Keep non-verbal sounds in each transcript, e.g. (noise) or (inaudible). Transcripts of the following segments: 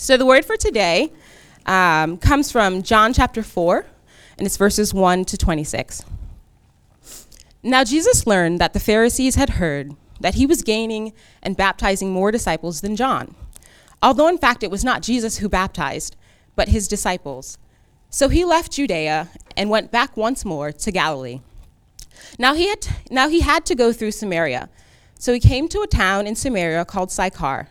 So the word for today um, comes from John chapter 4, and it's verses 1 to 26. Now Jesus learned that the Pharisees had heard that he was gaining and baptizing more disciples than John, although in fact it was not Jesus who baptized, but his disciples. So he left Judea and went back once more to Galilee. Now he had, now he had to go through Samaria. So he came to a town in Samaria called Sychar,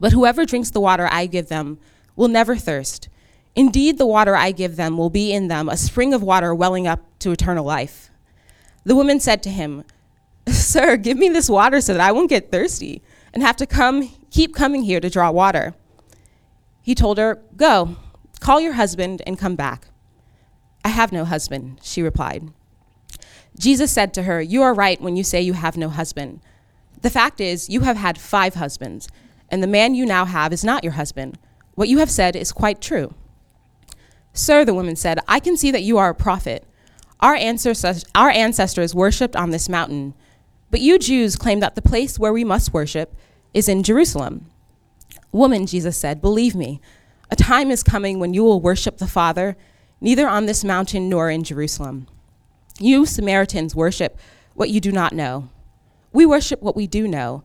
But whoever drinks the water I give them will never thirst. Indeed, the water I give them will be in them a spring of water welling up to eternal life. The woman said to him, (laughs) Sir, give me this water so that I won't get thirsty and have to come keep coming here to draw water. He told her, Go, call your husband and come back. I have no husband, she replied. Jesus said to her, You are right when you say you have no husband. The fact is, you have had five husbands, and the man you now have is not your husband. What you have said is quite true. Sir, the woman said, I can see that you are a prophet. Our ancestors, our ancestors worshipped on this mountain, but you Jews claim that the place where we must worship is in Jerusalem. Woman, Jesus said, believe me, a time is coming when you will worship the Father, neither on this mountain nor in Jerusalem. You Samaritans worship what you do not know. We worship what we do know,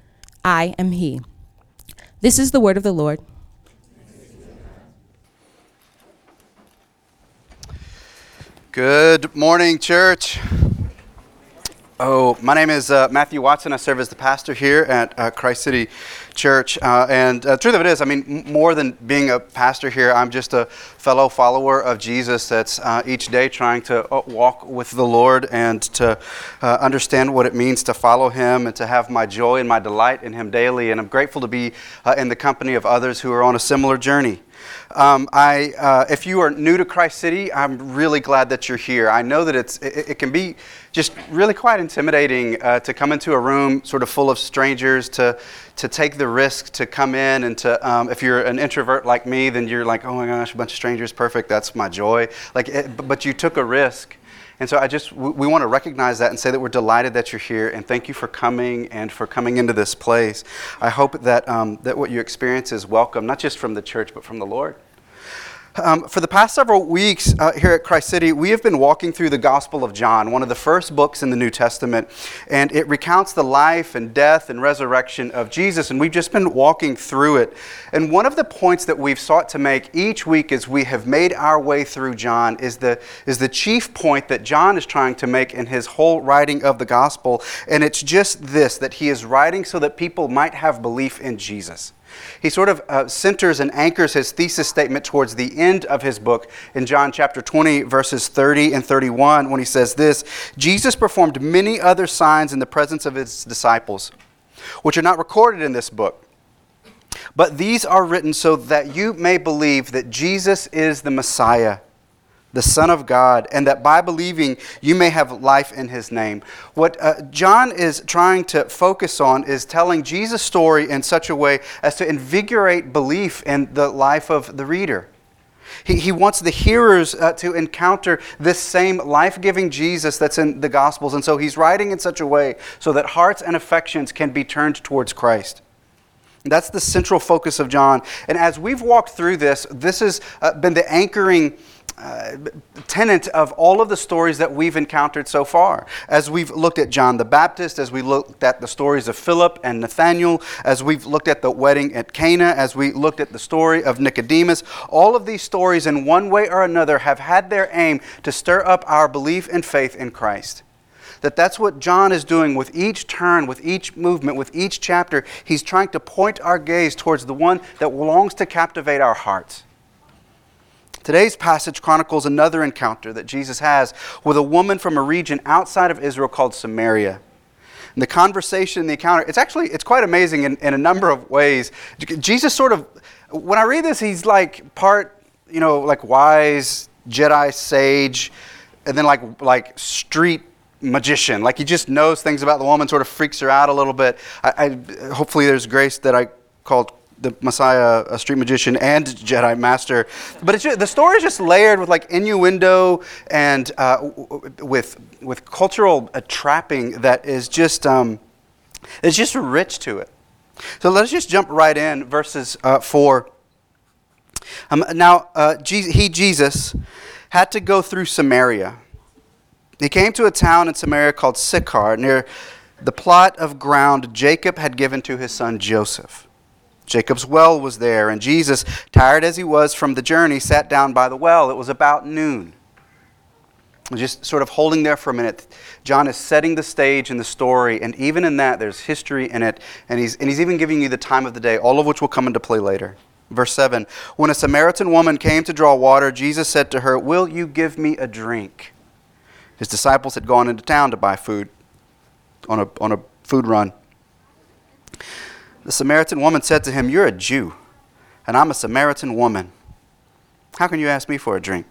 I am he. This is the word of the Lord. Good morning, church. Oh, my name is uh, Matthew Watson. I serve as the pastor here at uh, Christ City Church. Uh, and uh, the truth of it is, I mean, m- more than being a pastor here, I'm just a fellow follower of Jesus that's uh, each day trying to uh, walk with the Lord and to understand what it means to follow Him and to have my joy and my delight in Him daily. And I'm grateful to be in the company of others who are on a similar journey. Um, I, uh, if you are new to Christ City, I'm really glad that you're here. I know that it's, it, it can be just really quite intimidating uh, to come into a room sort of full of strangers, to, to take the risk to come in, and to, um, if you're an introvert like me, then you're like, oh my gosh, a bunch of strangers, perfect, that's my joy. Like, it, but you took a risk. And so I just, we want to recognize that and say that we're delighted that you're here and thank you for coming and for coming into this place. I hope that, um, that what you experience is welcome, not just from the church, but from the Lord. Um, for the past several weeks uh, here at Christ City, we have been walking through the Gospel of John, one of the first books in the New Testament, and it recounts the life and death and resurrection of Jesus, and we've just been walking through it. And one of the points that we've sought to make each week as we have made our way through John is the, is the chief point that John is trying to make in his whole writing of the Gospel, and it's just this that he is writing so that people might have belief in Jesus. He sort of uh, centers and anchors his thesis statement towards the end of his book in John chapter 20, verses 30 and 31, when he says this Jesus performed many other signs in the presence of his disciples, which are not recorded in this book. But these are written so that you may believe that Jesus is the Messiah the Son of God, and that by believing you may have life in his name. What uh, John is trying to focus on is telling Jesus' story in such a way as to invigorate belief in the life of the reader. He, he wants the hearers uh, to encounter this same life giving Jesus that's in the Gospels. And so he's writing in such a way so that hearts and affections can be turned towards Christ. That's the central focus of John. And as we've walked through this, this has uh, been the anchoring tenet of all of the stories that we've encountered so far. As we've looked at John the Baptist, as we looked at the stories of Philip and Nathaniel, as we've looked at the wedding at Cana, as we looked at the story of Nicodemus, all of these stories, in one way or another, have had their aim to stir up our belief and faith in Christ that that's what John is doing with each turn, with each movement, with each chapter. He's trying to point our gaze towards the one that longs to captivate our hearts. Today's passage chronicles another encounter that Jesus has with a woman from a region outside of Israel called Samaria. And the conversation, the encounter, it's actually it's quite amazing in, in a number of ways. Jesus sort of when I read this, he's like part, you know, like wise Jedi sage, and then like like street magician. Like he just knows things about the woman, sort of freaks her out a little bit. I, I hopefully there's grace that I called the Messiah, a street magician, and Jedi master. But just, the story is just layered with like innuendo and uh, with with cultural uh, trapping that is just um, it's just rich to it. So let's just jump right in, verses uh, four. Um, now, uh, he Jesus had to go through Samaria. He came to a town in Samaria called Sychar, near the plot of ground Jacob had given to his son Joseph. Jacob's well was there, and Jesus, tired as he was from the journey, sat down by the well. It was about noon. Just sort of holding there for a minute, John is setting the stage in the story, and even in that, there's history in it, and he's, and he's even giving you the time of the day, all of which will come into play later. Verse 7 When a Samaritan woman came to draw water, Jesus said to her, Will you give me a drink? His disciples had gone into town to buy food on a, on a food run. The Samaritan woman said to him, You're a Jew, and I'm a Samaritan woman. How can you ask me for a drink?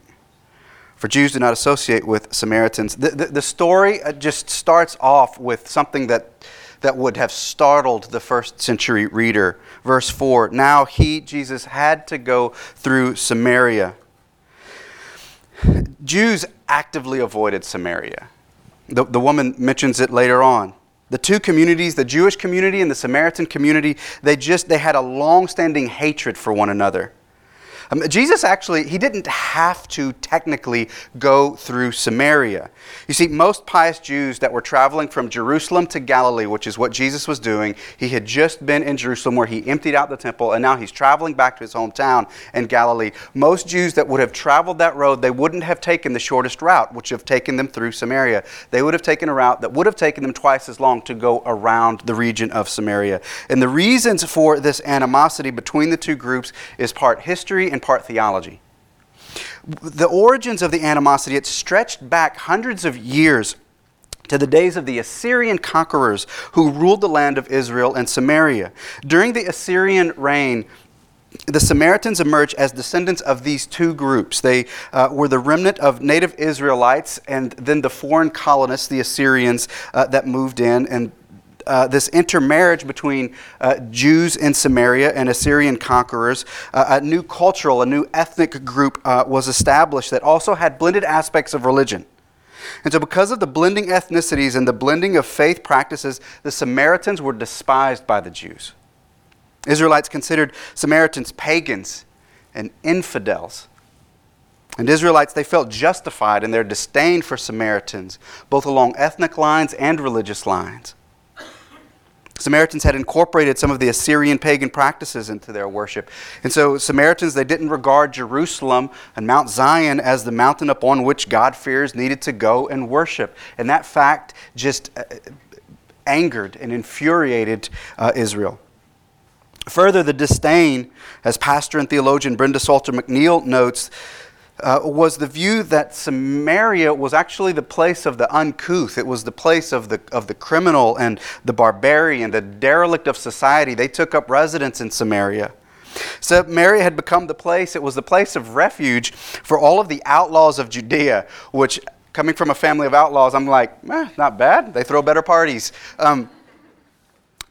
For Jews do not associate with Samaritans. The, the, the story uh, just starts off with something that, that would have startled the first century reader. Verse 4 Now he, Jesus, had to go through Samaria. Jews actively avoided Samaria. The, the woman mentions it later on. The two communities, the Jewish community and the Samaritan community, they just they had a long-standing hatred for one another. Um, Jesus actually, he didn't have to technically go through Samaria. You see, most pious Jews that were traveling from Jerusalem to Galilee, which is what Jesus was doing, he had just been in Jerusalem where he emptied out the temple, and now he's traveling back to his hometown in Galilee. Most Jews that would have traveled that road, they wouldn't have taken the shortest route, which would have taken them through Samaria. They would have taken a route that would have taken them twice as long to go around the region of Samaria. And the reasons for this animosity between the two groups is part history and part theology. The origins of the animosity, it stretched back hundreds of years to the days of the Assyrian conquerors who ruled the land of Israel and Samaria. During the Assyrian reign, the Samaritans emerged as descendants of these two groups. They uh, were the remnant of native Israelites and then the foreign colonists, the Assyrians, uh, that moved in and uh, this intermarriage between uh, Jews in Samaria and Assyrian conquerors, uh, a new cultural, a new ethnic group uh, was established that also had blended aspects of religion. And so, because of the blending ethnicities and the blending of faith practices, the Samaritans were despised by the Jews. Israelites considered Samaritans pagans and infidels. And Israelites, they felt justified in their disdain for Samaritans, both along ethnic lines and religious lines. Samaritans had incorporated some of the Assyrian pagan practices into their worship. And so, Samaritans, they didn't regard Jerusalem and Mount Zion as the mountain upon which God fears needed to go and worship. And that fact just uh, angered and infuriated uh, Israel. Further, the disdain, as pastor and theologian Brenda Salter McNeil notes, uh, was the view that Samaria was actually the place of the uncouth. It was the place of the, of the criminal and the barbarian, the derelict of society. They took up residence in Samaria. Samaria had become the place, it was the place of refuge for all of the outlaws of Judea, which, coming from a family of outlaws, I'm like, eh, not bad. They throw better parties. Um,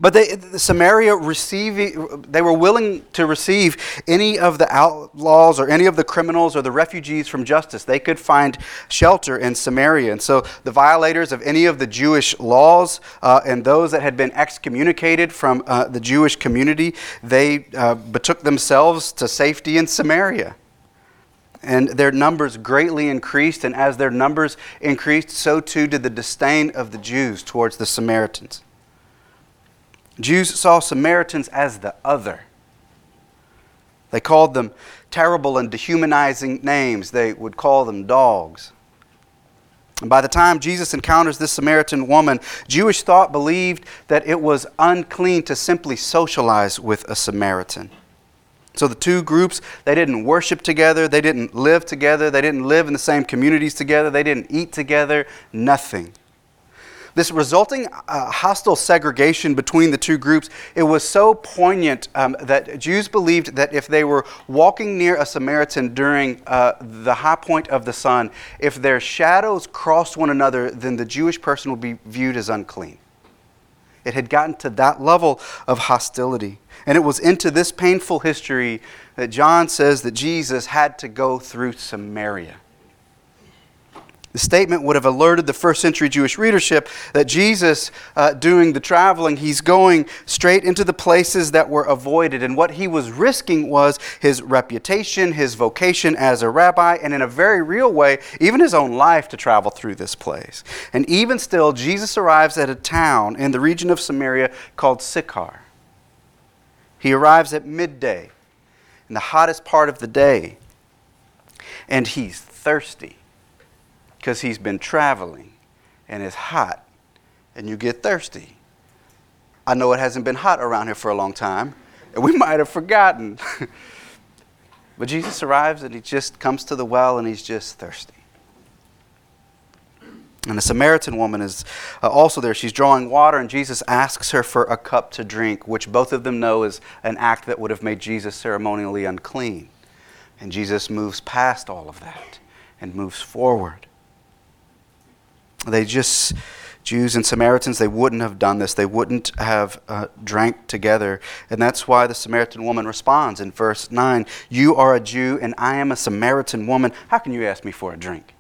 But they, Samaria receiving, they were willing to receive any of the outlaws or any of the criminals or the refugees from justice. They could find shelter in Samaria. And so the violators of any of the Jewish laws uh, and those that had been excommunicated from uh, the Jewish community, they uh, betook themselves to safety in Samaria. And their numbers greatly increased, and as their numbers increased, so too did the disdain of the Jews towards the Samaritans. Jews saw Samaritans as the other. They called them terrible and dehumanizing names. They would call them dogs. And by the time Jesus encounters this Samaritan woman, Jewish thought believed that it was unclean to simply socialize with a Samaritan. So the two groups, they didn't worship together, they didn't live together, they didn't live in the same communities together, they didn't eat together, nothing. This resulting uh, hostile segregation between the two groups, it was so poignant um, that Jews believed that if they were walking near a Samaritan during uh, the high point of the sun, if their shadows crossed one another, then the Jewish person would be viewed as unclean. It had gotten to that level of hostility. And it was into this painful history that John says that Jesus had to go through Samaria. The statement would have alerted the first century Jewish readership that Jesus, uh, doing the traveling, he's going straight into the places that were avoided. And what he was risking was his reputation, his vocation as a rabbi, and in a very real way, even his own life to travel through this place. And even still, Jesus arrives at a town in the region of Samaria called Sychar. He arrives at midday, in the hottest part of the day, and he's thirsty because he's been traveling and it's hot and you get thirsty. I know it hasn't been hot around here for a long time, and we (laughs) might have forgotten. (laughs) but Jesus arrives and he just comes to the well and he's just thirsty. And the Samaritan woman is uh, also there. She's drawing water, and Jesus asks her for a cup to drink, which both of them know is an act that would have made Jesus ceremonially unclean. And Jesus moves past all of that and moves forward. They just, Jews and Samaritans, they wouldn't have done this. They wouldn't have uh, drank together. And that's why the Samaritan woman responds in verse 9 You are a Jew, and I am a Samaritan woman. How can you ask me for a drink?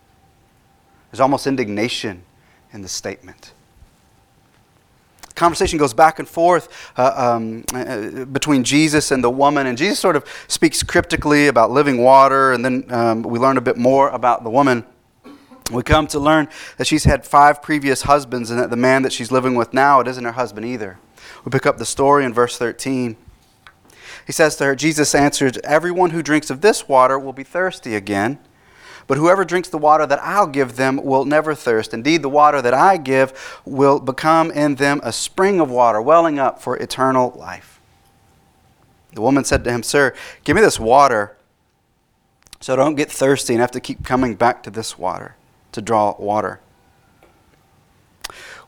There's almost indignation in the statement. Conversation goes back and forth uh, um, uh, between Jesus and the woman, and Jesus sort of speaks cryptically about living water, and then um, we learn a bit more about the woman. We come to learn that she's had five previous husbands, and that the man that she's living with now, it isn't her husband either. We pick up the story in verse 13. He says to her, Jesus answered, Everyone who drinks of this water will be thirsty again. But whoever drinks the water that I'll give them will never thirst. Indeed, the water that I give will become in them a spring of water, welling up for eternal life. The woman said to him, Sir, give me this water so I don't get thirsty and have to keep coming back to this water to draw water.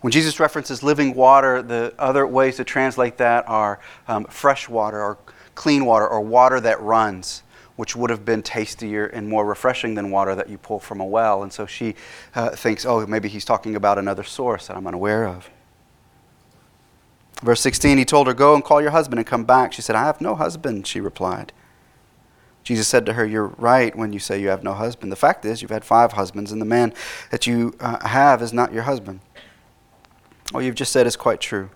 When Jesus references living water, the other ways to translate that are um, fresh water or clean water or water that runs which would have been tastier and more refreshing than water that you pull from a well. And so she uh, thinks, oh, maybe he's talking about another source that I'm unaware of. Verse 16, he told her, Go and call your husband and come back. She said, I have no husband, she replied. Jesus said to her, You're right when you say you have no husband. The fact is, you've had five husbands, and the man that you uh, have is not your husband. What you've just said is quite true.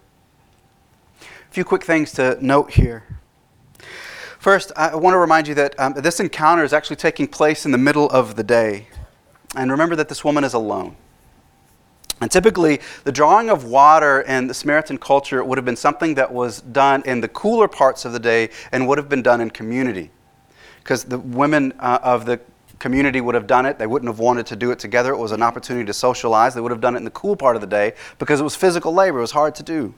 A few quick things to note here. First, I want to remind you that um, this encounter is actually taking place in the middle of the day. And remember that this woman is alone. And typically, the drawing of water in the Samaritan culture would have been something that was done in the cooler parts of the day and would have been done in community. Because the women uh, of the community would have done it. They wouldn't have wanted to do it together. It was an opportunity to socialize. They would have done it in the cool part of the day because it was physical labor. It was hard to do.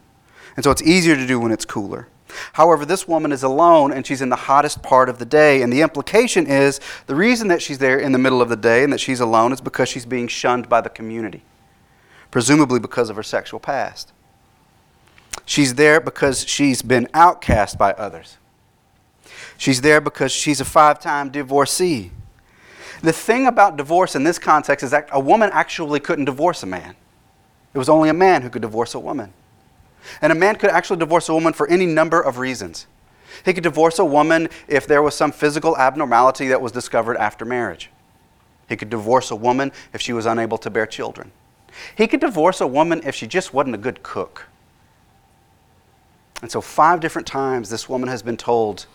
And so it's easier to do when it's cooler. However, this woman is alone and she's in the hottest part of the day. And the implication is the reason that she's there in the middle of the day and that she's alone is because she's being shunned by the community, presumably because of her sexual past. She's there because she's been outcast by others. She's there because she's a five time divorcee. The thing about divorce in this context is that a woman actually couldn't divorce a man, it was only a man who could divorce a woman. And a man could actually divorce a woman for any number of reasons. He could divorce a woman if there was some physical abnormality that was discovered after marriage. He could divorce a woman if she was unable to bear children. He could divorce a woman if she just wasn't a good cook. And so, five different times, this woman has been told,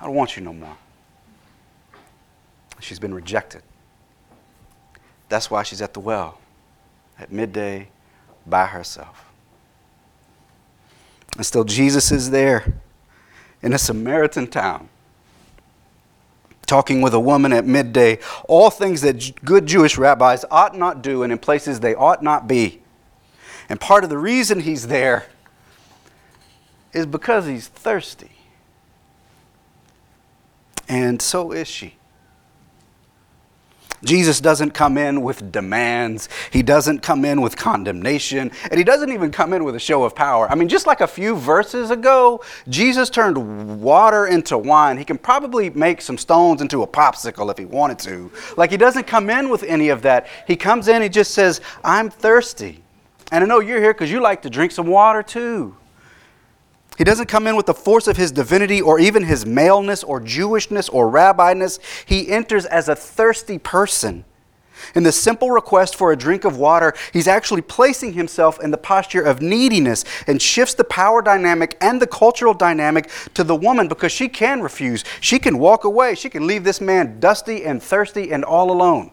I don't want you no more. She's been rejected. That's why she's at the well at midday by herself. And still, Jesus is there in a Samaritan town talking with a woman at midday, all things that good Jewish rabbis ought not do and in places they ought not be. And part of the reason he's there is because he's thirsty. And so is she. Jesus doesn't come in with demands. He doesn't come in with condemnation. And he doesn't even come in with a show of power. I mean, just like a few verses ago, Jesus turned water into wine. He can probably make some stones into a popsicle if he wanted to. Like, he doesn't come in with any of that. He comes in, he just says, I'm thirsty. And I know you're here because you like to drink some water too. He doesn't come in with the force of his divinity or even his maleness or Jewishness or rabbiness. He enters as a thirsty person. In the simple request for a drink of water, he's actually placing himself in the posture of neediness and shifts the power dynamic and the cultural dynamic to the woman because she can refuse. She can walk away. She can leave this man dusty and thirsty and all alone.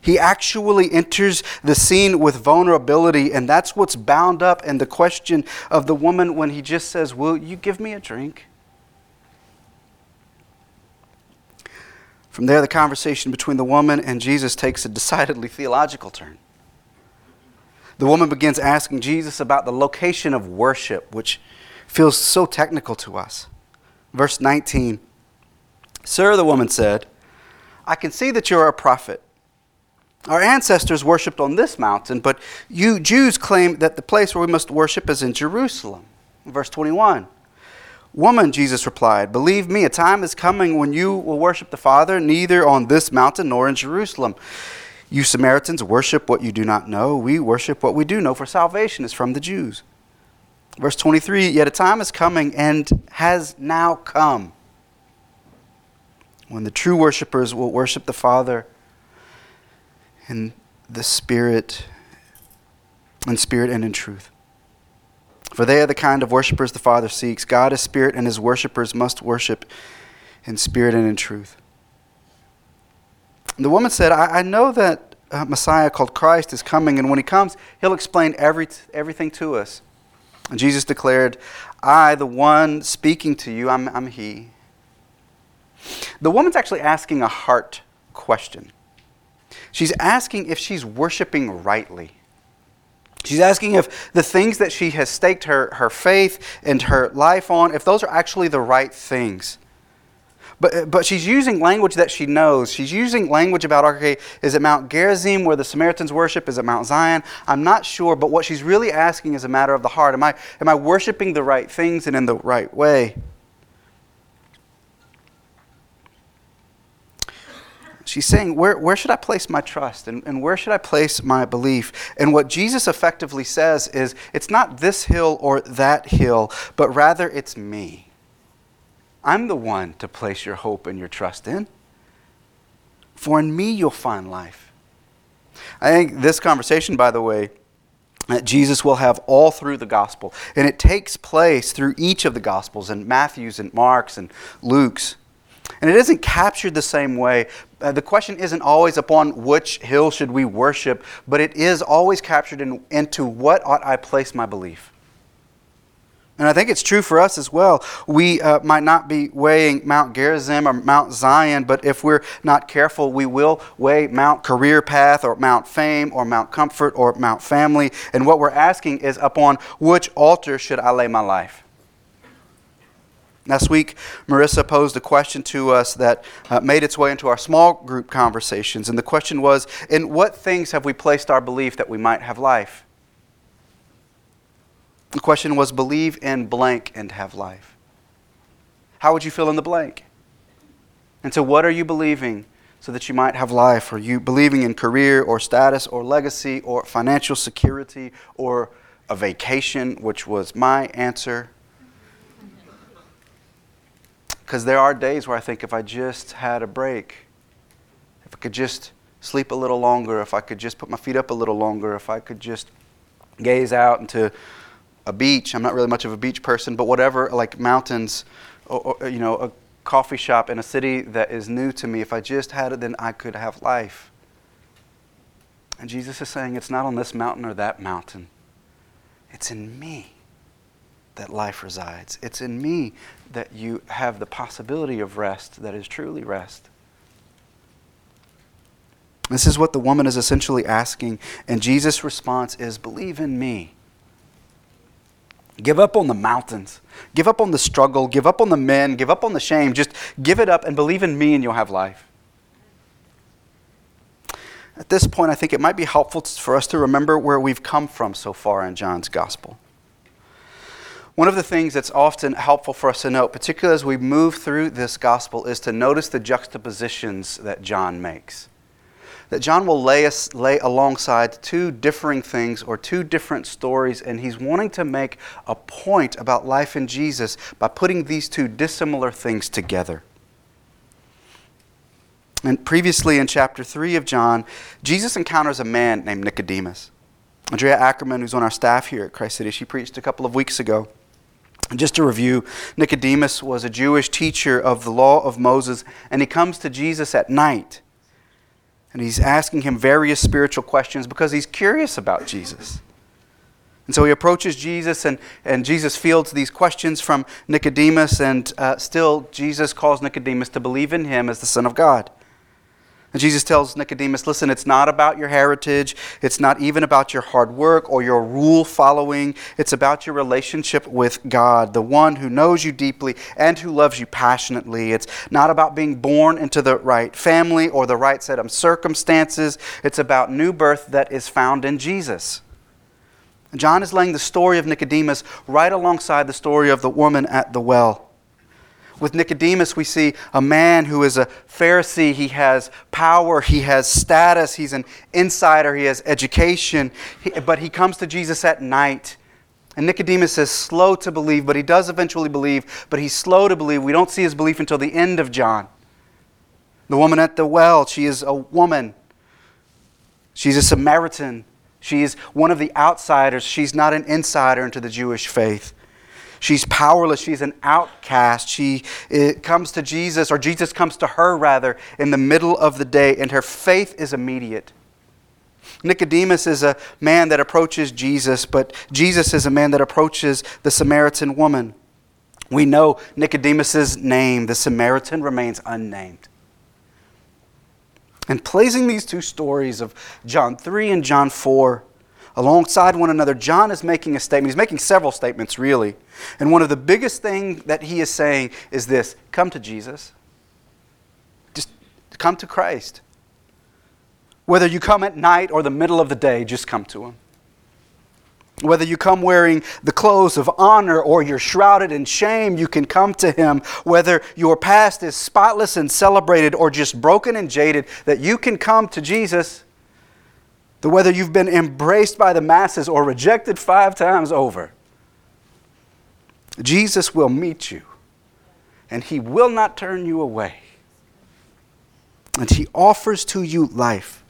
He actually enters the scene with vulnerability, and that's what's bound up in the question of the woman when he just says, Will you give me a drink? From there, the conversation between the woman and Jesus takes a decidedly theological turn. The woman begins asking Jesus about the location of worship, which feels so technical to us. Verse 19 Sir, the woman said, I can see that you're a prophet. Our ancestors worshipped on this mountain, but you Jews claim that the place where we must worship is in Jerusalem. Verse 21. Woman, Jesus replied, Believe me, a time is coming when you will worship the Father neither on this mountain nor in Jerusalem. You Samaritans worship what you do not know. We worship what we do know, for salvation is from the Jews. Verse 23 Yet a time is coming and has now come when the true worshippers will worship the Father in the Spirit, in spirit and in truth. For they are the kind of worshippers the Father seeks. God is spirit, and his worshippers must worship in spirit and in truth. The woman said, I, I know that uh, Messiah called Christ is coming, and when he comes, he'll explain every, everything to us. And Jesus declared, I, the one speaking to you, I'm, I'm he. The woman's actually asking a heart question. She's asking if she's worshiping rightly. She's asking if the things that she has staked her, her faith and her life on, if those are actually the right things. But, but she's using language that she knows. She's using language about, okay, is it Mount Gerizim where the Samaritans worship? Is it Mount Zion? I'm not sure, but what she's really asking is a matter of the heart. Am I, am I worshiping the right things and in the right way? She's saying, where, where should I place my trust and, and where should I place my belief? And what Jesus effectively says is, it's not this hill or that hill, but rather it's me. I'm the one to place your hope and your trust in. For in me you'll find life. I think this conversation, by the way, that Jesus will have all through the gospel. And it takes place through each of the gospels, and Matthew's and Mark's and Luke's. And it isn't captured the same way. Uh, the question isn't always upon which hill should we worship, but it is always captured in, into what ought I place my belief. And I think it's true for us as well. We uh, might not be weighing Mount Gerizim or Mount Zion, but if we're not careful, we will weigh Mount Career Path or Mount Fame or Mount Comfort or Mount Family. And what we're asking is upon which altar should I lay my life? Last week, Marissa posed a question to us that uh, made its way into our small group conversations. And the question was In what things have we placed our belief that we might have life? The question was Believe in blank and have life. How would you fill in the blank? And so, what are you believing so that you might have life? Are you believing in career or status or legacy or financial security or a vacation, which was my answer. Because there are days where I think if I just had a break, if I could just sleep a little longer, if I could just put my feet up a little longer, if I could just gaze out into a beach. I'm not really much of a beach person, but whatever, like mountains, or, or, you know, a coffee shop in a city that is new to me. If I just had it, then I could have life. And Jesus is saying, it's not on this mountain or that mountain. It's in me that life resides. It's in me that you have the possibility of rest that is truly rest. This is what the woman is essentially asking, and Jesus' response is believe in me. Give up on the mountains. Give up on the struggle. Give up on the men. Give up on the shame. Just give it up and believe in me, and you'll have life. At this point, I think it might be helpful for us to remember where we've come from so far in John's gospel. One of the things that's often helpful for us to note, particularly as we move through this gospel, is to notice the juxtapositions that John makes that John will lay, us, lay alongside two differing things or two different stories, and he's wanting to make a point about life in Jesus by putting these two dissimilar things together. And previously in chapter 3 of John, Jesus encounters a man named Nicodemus. Andrea Ackerman, who's on our staff here at Christ City, she preached a couple of weeks ago. Just to review, Nicodemus was a Jewish teacher of the law of Moses, and he comes to Jesus at night and he's asking him various spiritual questions because he's curious about Jesus. And so he approaches Jesus, and, and Jesus fields these questions from Nicodemus, and uh, still Jesus calls Nicodemus to believe in him as the Son of God. And Jesus tells Nicodemus, listen, it's not about your heritage. It's not even about your hard work or your rule following. It's about your relationship with God, the one who knows you deeply and who loves you passionately. It's not about being born into the right family or the right set of circumstances. It's about new birth that is found in Jesus. John is laying the story of Nicodemus right alongside the story of the woman at the well. With Nicodemus, we see a man who is a Pharisee. He has power, he has status, he's an insider, he has education. He, but he comes to Jesus at night. And Nicodemus is slow to believe, but he does eventually believe, but he's slow to believe. We don't see his belief until the end of John. The woman at the well, she is a woman. She's a Samaritan. She's one of the outsiders. She's not an insider into the Jewish faith. She's powerless. She's an outcast. She comes to Jesus, or Jesus comes to her rather, in the middle of the day, and her faith is immediate. Nicodemus is a man that approaches Jesus, but Jesus is a man that approaches the Samaritan woman. We know Nicodemus's name. The Samaritan remains unnamed. And placing these two stories of John 3 and John 4 alongside one another, John is making a statement. He's making several statements, really. And one of the biggest things that he is saying is this come to Jesus. Just come to Christ. Whether you come at night or the middle of the day, just come to him. Whether you come wearing the clothes of honor or you're shrouded in shame, you can come to Him. Whether your past is spotless and celebrated or just broken and jaded, that you can come to Jesus whether you've been embraced by the masses or rejected five times over, Jesus will meet you and he will not turn you away. And he offers to you life.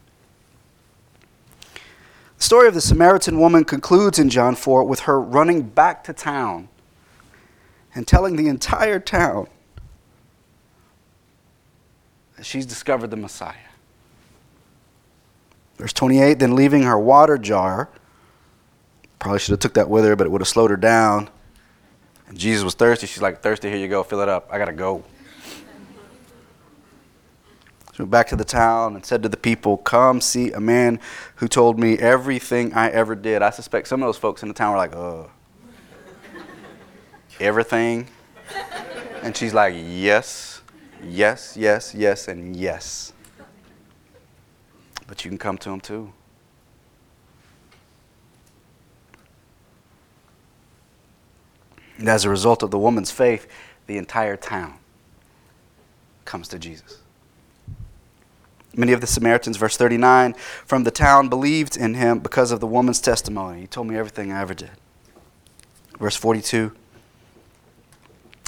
The story of the Samaritan woman concludes in John 4 with her running back to town and telling the entire town that she's discovered the Messiah. Verse 28, then leaving her water jar, probably should have took that with her, but it would have slowed her down. And Jesus was thirsty. She's like, thirsty, here you go, fill it up. I got to go. She went back to the town and said to the people, Come see a man who told me everything I ever did. I suspect some of those folks in the town were like, Oh, everything? And she's like, Yes, yes, yes, yes, and yes but you can come to Him too. And as a result of the woman's faith, the entire town comes to Jesus. Many of the Samaritans, verse 39, from the town believed in him because of the woman's testimony. He told me everything I ever did. Verse 42.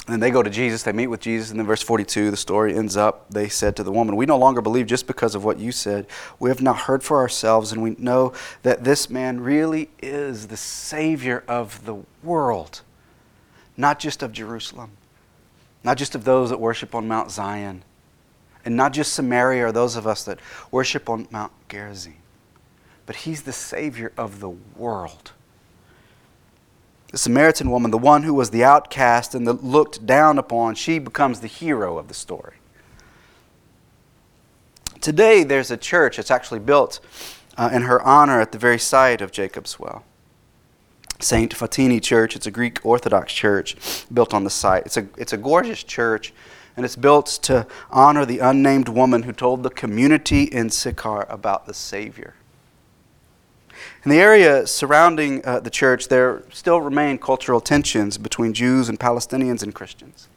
And they go to Jesus, they meet with Jesus, and then verse 42, the story ends up. They said to the woman, We no longer believe just because of what you said. We have now heard for ourselves, and we know that this man really is the Savior of the world, not just of Jerusalem, not just of those that worship on Mount Zion, and not just Samaria or those of us that worship on Mount Gerizim, but he's the Savior of the world the Samaritan woman, the one who was the outcast and the looked down upon, she becomes the hero of the story. Today, there's a church that's actually built uh, in her honor at the very site of Jacob's well. St. Photini Church, it's a Greek Orthodox church built on the site. It's a, it's a gorgeous church, and it's built to honor the unnamed woman who told the community in Sychar about the Savior. In the area surrounding uh, the church, there still remain cultural tensions between Jews and Palestinians and Christians.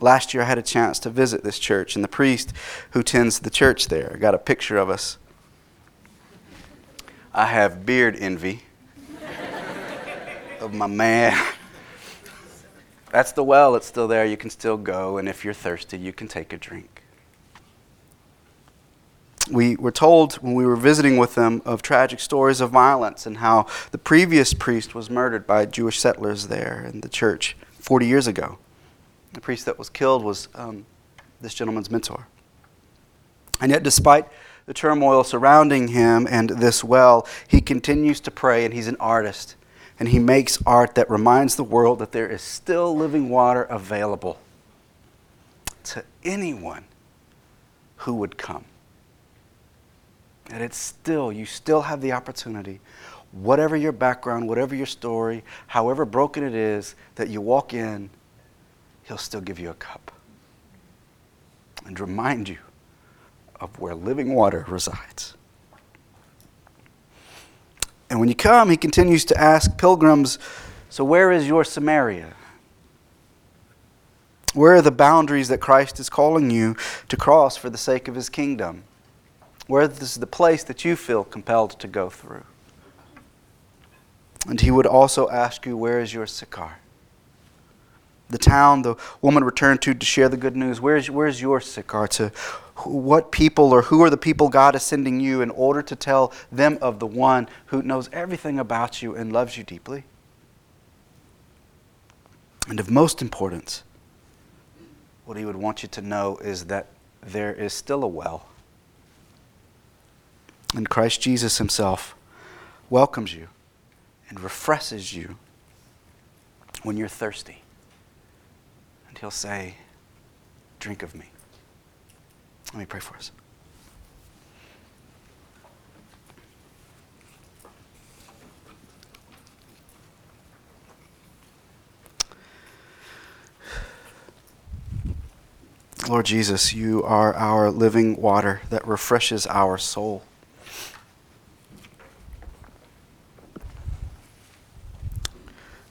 Last year, I had a chance to visit this church, and the priest who tends the church there got a picture of us. I have beard envy of my man. That's the well, it's still there. You can still go, and if you're thirsty, you can take a drink we were told when we were visiting with them of tragic stories of violence and how the previous priest was murdered by Jewish settlers there in the church 40 years ago. The priest that was killed was um, this gentleman's mentor. And yet, despite the turmoil surrounding him and this well, he continues to pray and he's an artist. And he makes art that reminds the world that there is still living water available to anyone who would come. And it's still, you still have the opportunity, whatever your background, whatever your story, however broken it is, that you walk in, He'll still give you a cup and remind you of where living water resides. And when you come, He continues to ask pilgrims, So where is your Samaria? Where are the boundaries that Christ is calling you to cross for the sake of His kingdom? Where this is the place that you feel compelled to go through. And he would also ask you, Where is your Sychar? The town the woman returned to to share the good news. Where is, where is your Sychar? To what people or who are the people God is sending you in order to tell them of the one who knows everything about you and loves you deeply? And of most importance, what he would want you to know is that there is still a well and Christ Jesus Himself welcomes you and refreshes you when you're thirsty. And He'll say, Drink of me. Let me pray for us. Lord Jesus, you are our living water that refreshes our soul.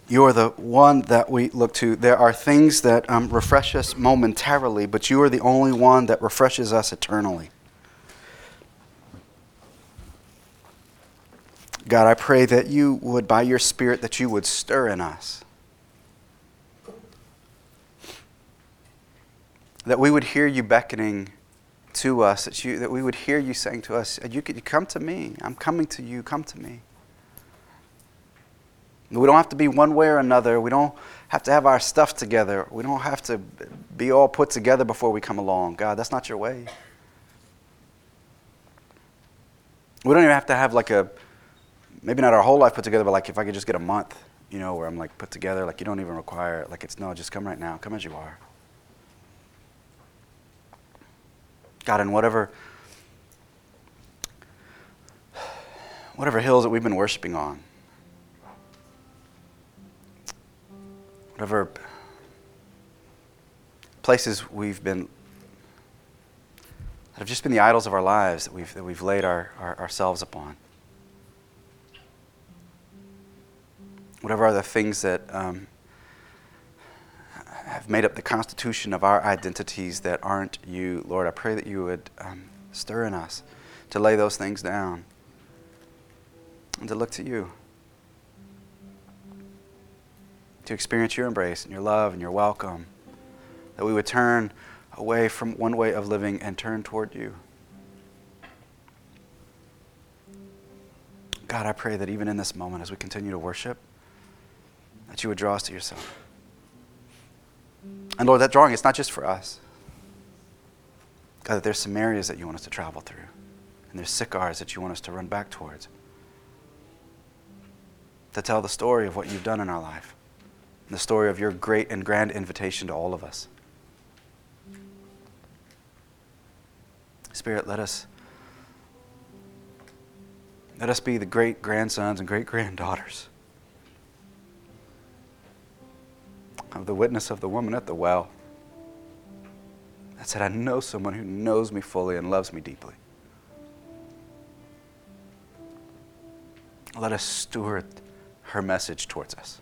You are the one that we look to. There are things that um, refresh us momentarily, but you are the only one that refreshes us eternally. God, I pray that you would, by your Spirit, that you would stir in us. That we would hear you beckoning to us, that, you, that we would hear you saying to us, you could come to me. I'm coming to you. Come to me. We don't have to be one way or another. We don't have to have our stuff together. We don't have to be all put together before we come along. God, that's not your way. We don't even have to have like a, maybe not our whole life put together, but like if I could just get a month, you know, where I'm like put together, like you don't even require, like it's no, just come right now. Come as you are. God, in whatever, whatever hills that we've been worshiping on, whatever places we've been that have just been the idols of our lives that we've, that we've laid our, our, ourselves upon. Whatever are the things that um, have made up the constitution of our identities that aren't you, Lord, I pray that you would um, Stir in us to lay those things down and to look to you. To experience your embrace and your love and your welcome. That we would turn away from one way of living and turn toward you. God, I pray that even in this moment, as we continue to worship, that you would draw us to yourself. And Lord, that drawing is not just for us. God, that there's some areas that you want us to travel through, and there's Sychars that you want us to run back towards. To tell the story of what you've done in our life, the story of your great and grand invitation to all of us. Spirit, let us let us be the great grandsons and great granddaughters of the witness of the woman at the well that said, I know someone who knows me fully and loves me deeply. Let us steward her message towards us.